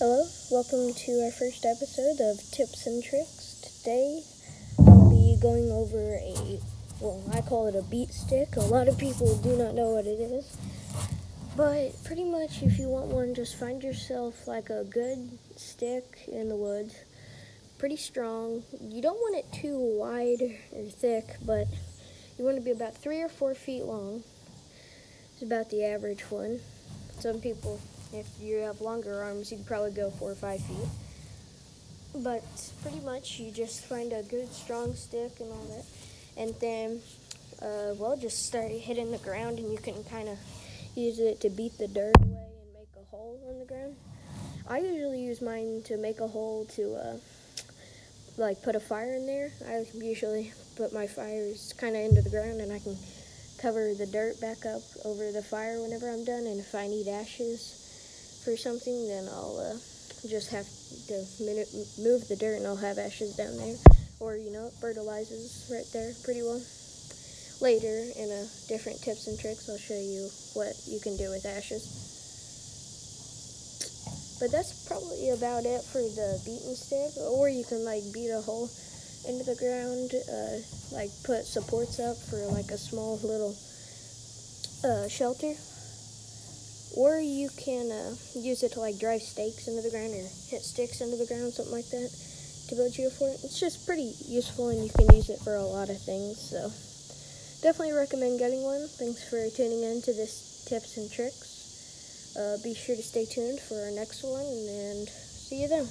Hello, welcome to our first episode of Tips and Tricks. Today I'll be going over a, well, I call it a beat stick. A lot of people do not know what it is. But pretty much, if you want one, just find yourself like a good stick in the woods. Pretty strong. You don't want it too wide or thick, but you want to be about three or four feet long. It's about the average one. Some people if you have longer arms, you could probably go four or five feet. But pretty much, you just find a good strong stick and all that, and then, uh, well, just start hitting the ground, and you can kind of use it to beat the dirt away and make a hole in the ground. I usually use mine to make a hole to, uh, like, put a fire in there. I usually put my fires kind of into the ground, and I can cover the dirt back up over the fire whenever I'm done. And if I need ashes, for something, then I'll uh, just have to move the dirt and I'll have ashes down there. Or, you know, fertilizes right there pretty well. Later, in a different tips and tricks, I'll show you what you can do with ashes. But that's probably about it for the beaten stick. Or you can, like, beat a hole into the ground, uh, like, put supports up for, like, a small little uh, shelter or you can uh, use it to like drive stakes into the ground or hit sticks into the ground, something like that, to build your fort. It's just pretty useful and you can use it for a lot of things. So definitely recommend getting one. Thanks for tuning in to this tips and tricks. Uh, be sure to stay tuned for our next one and see you then.